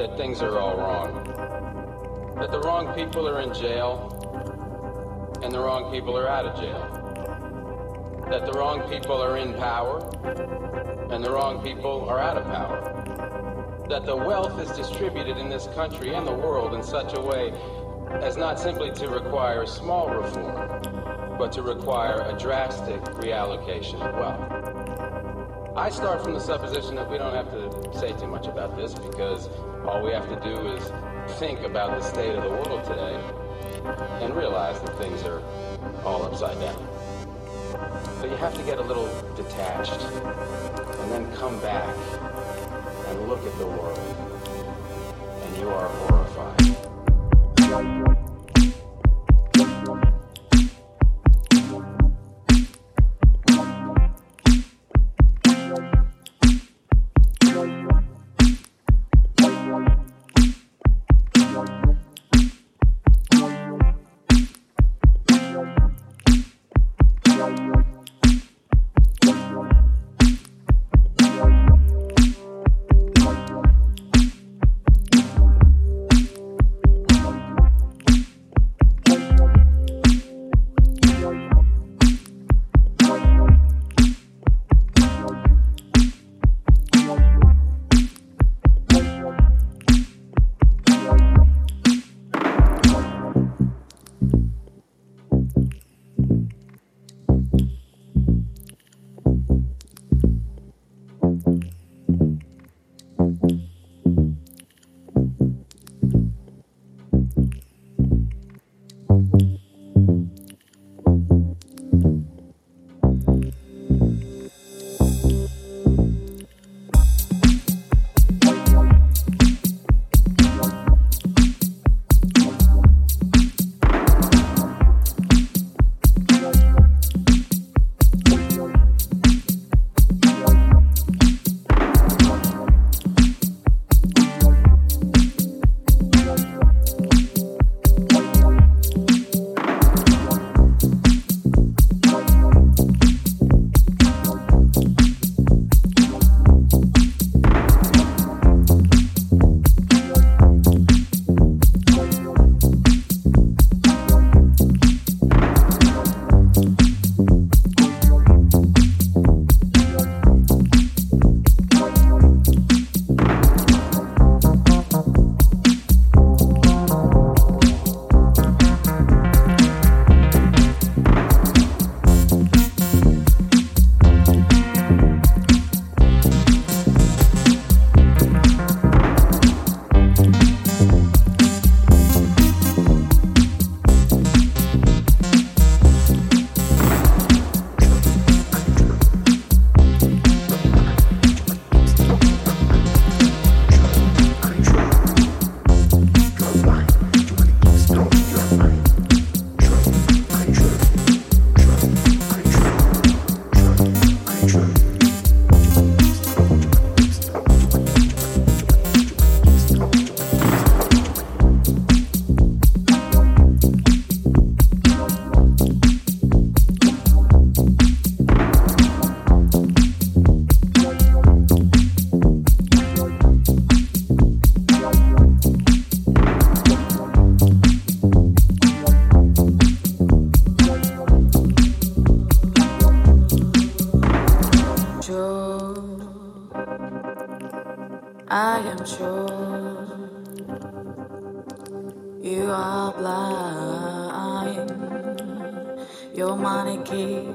that things are all wrong. That the wrong people are in jail and the wrong people are out of jail. That the wrong people are in power and the wrong people are out of power. That the wealth is distributed in this country and the world in such a way as not simply to require small reform, but to require a drastic reallocation of wealth. I start from the supposition that we don't have to say too much about this because all we have to do is think about the state of the world today and realize that things are all upside down. But you have to get a little detached and then come back and look at the world and you are burn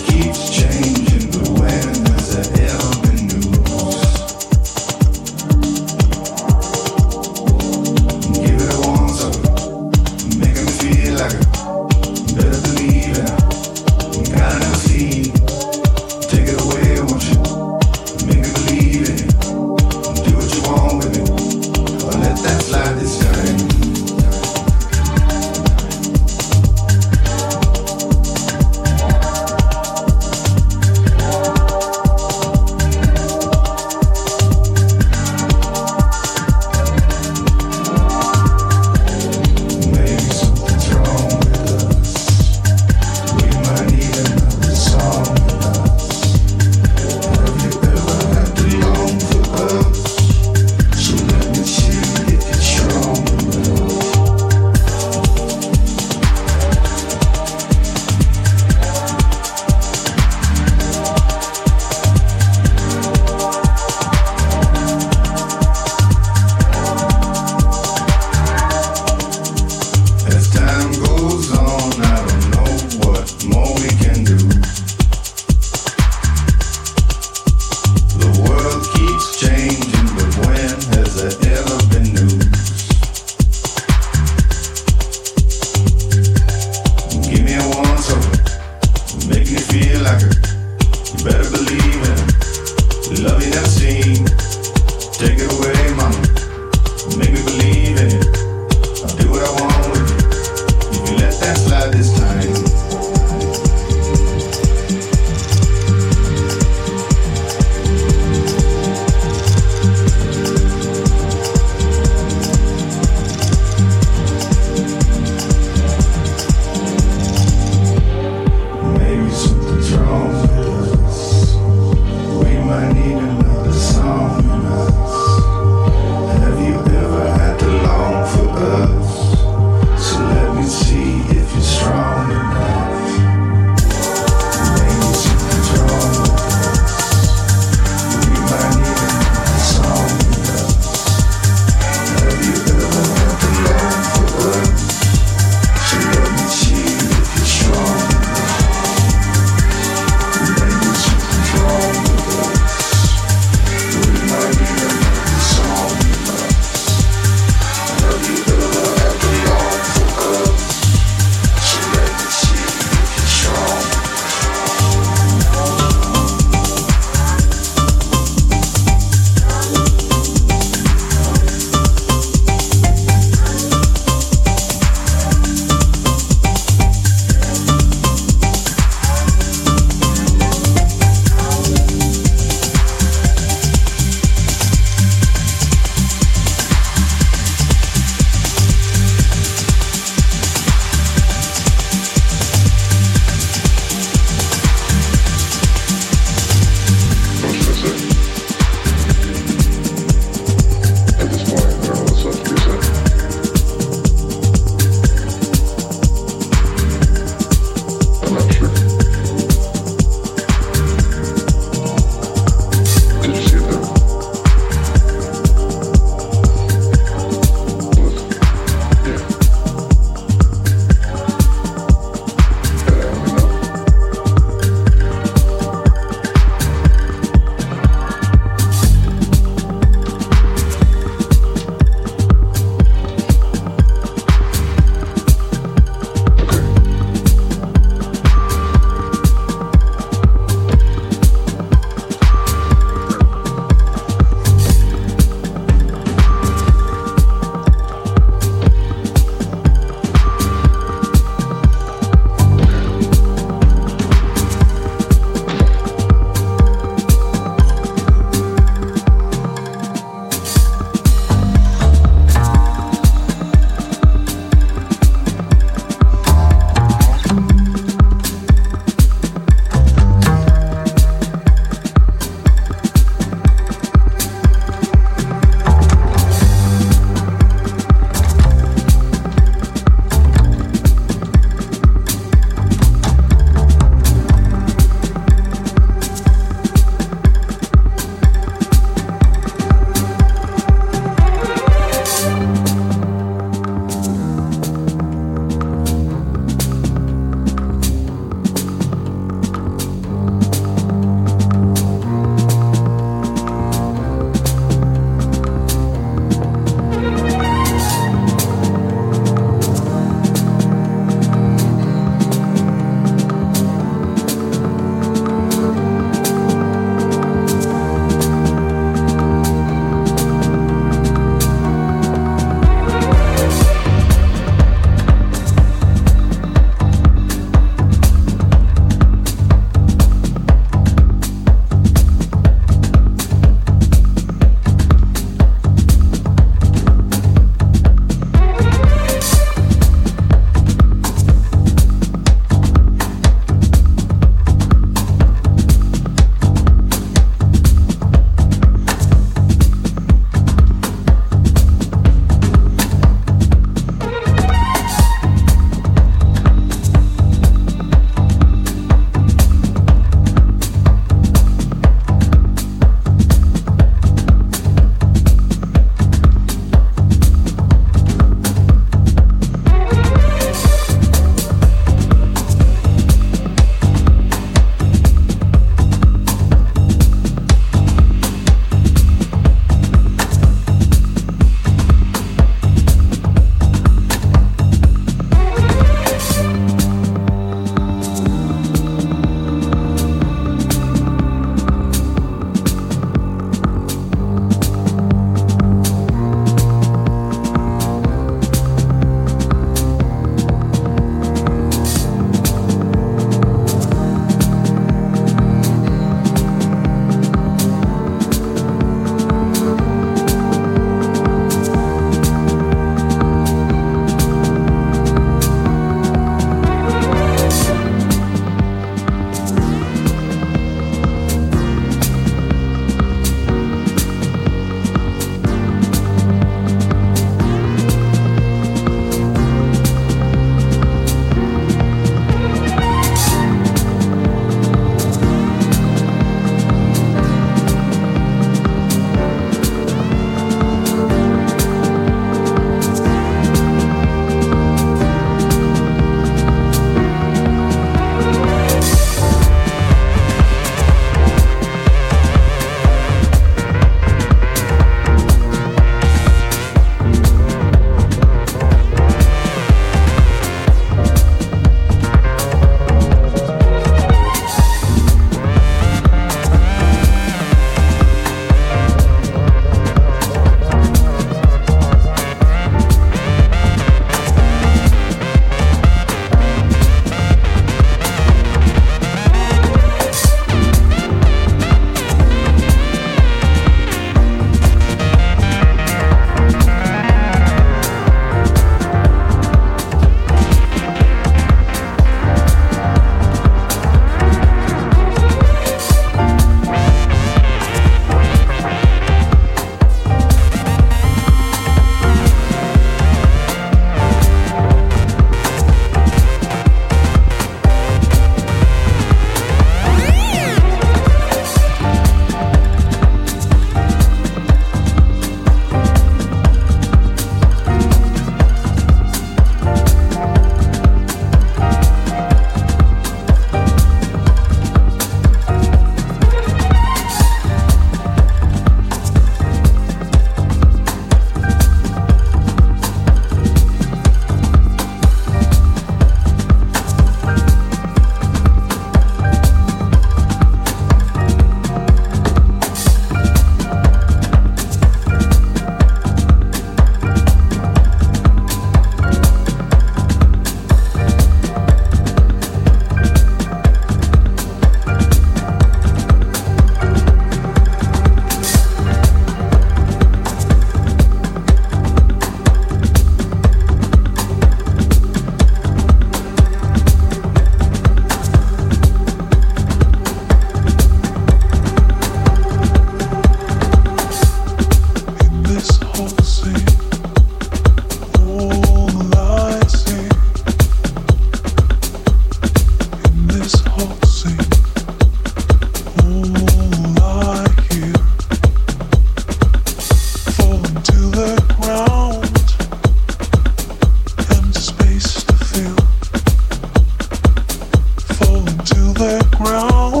to the ground.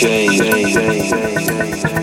change.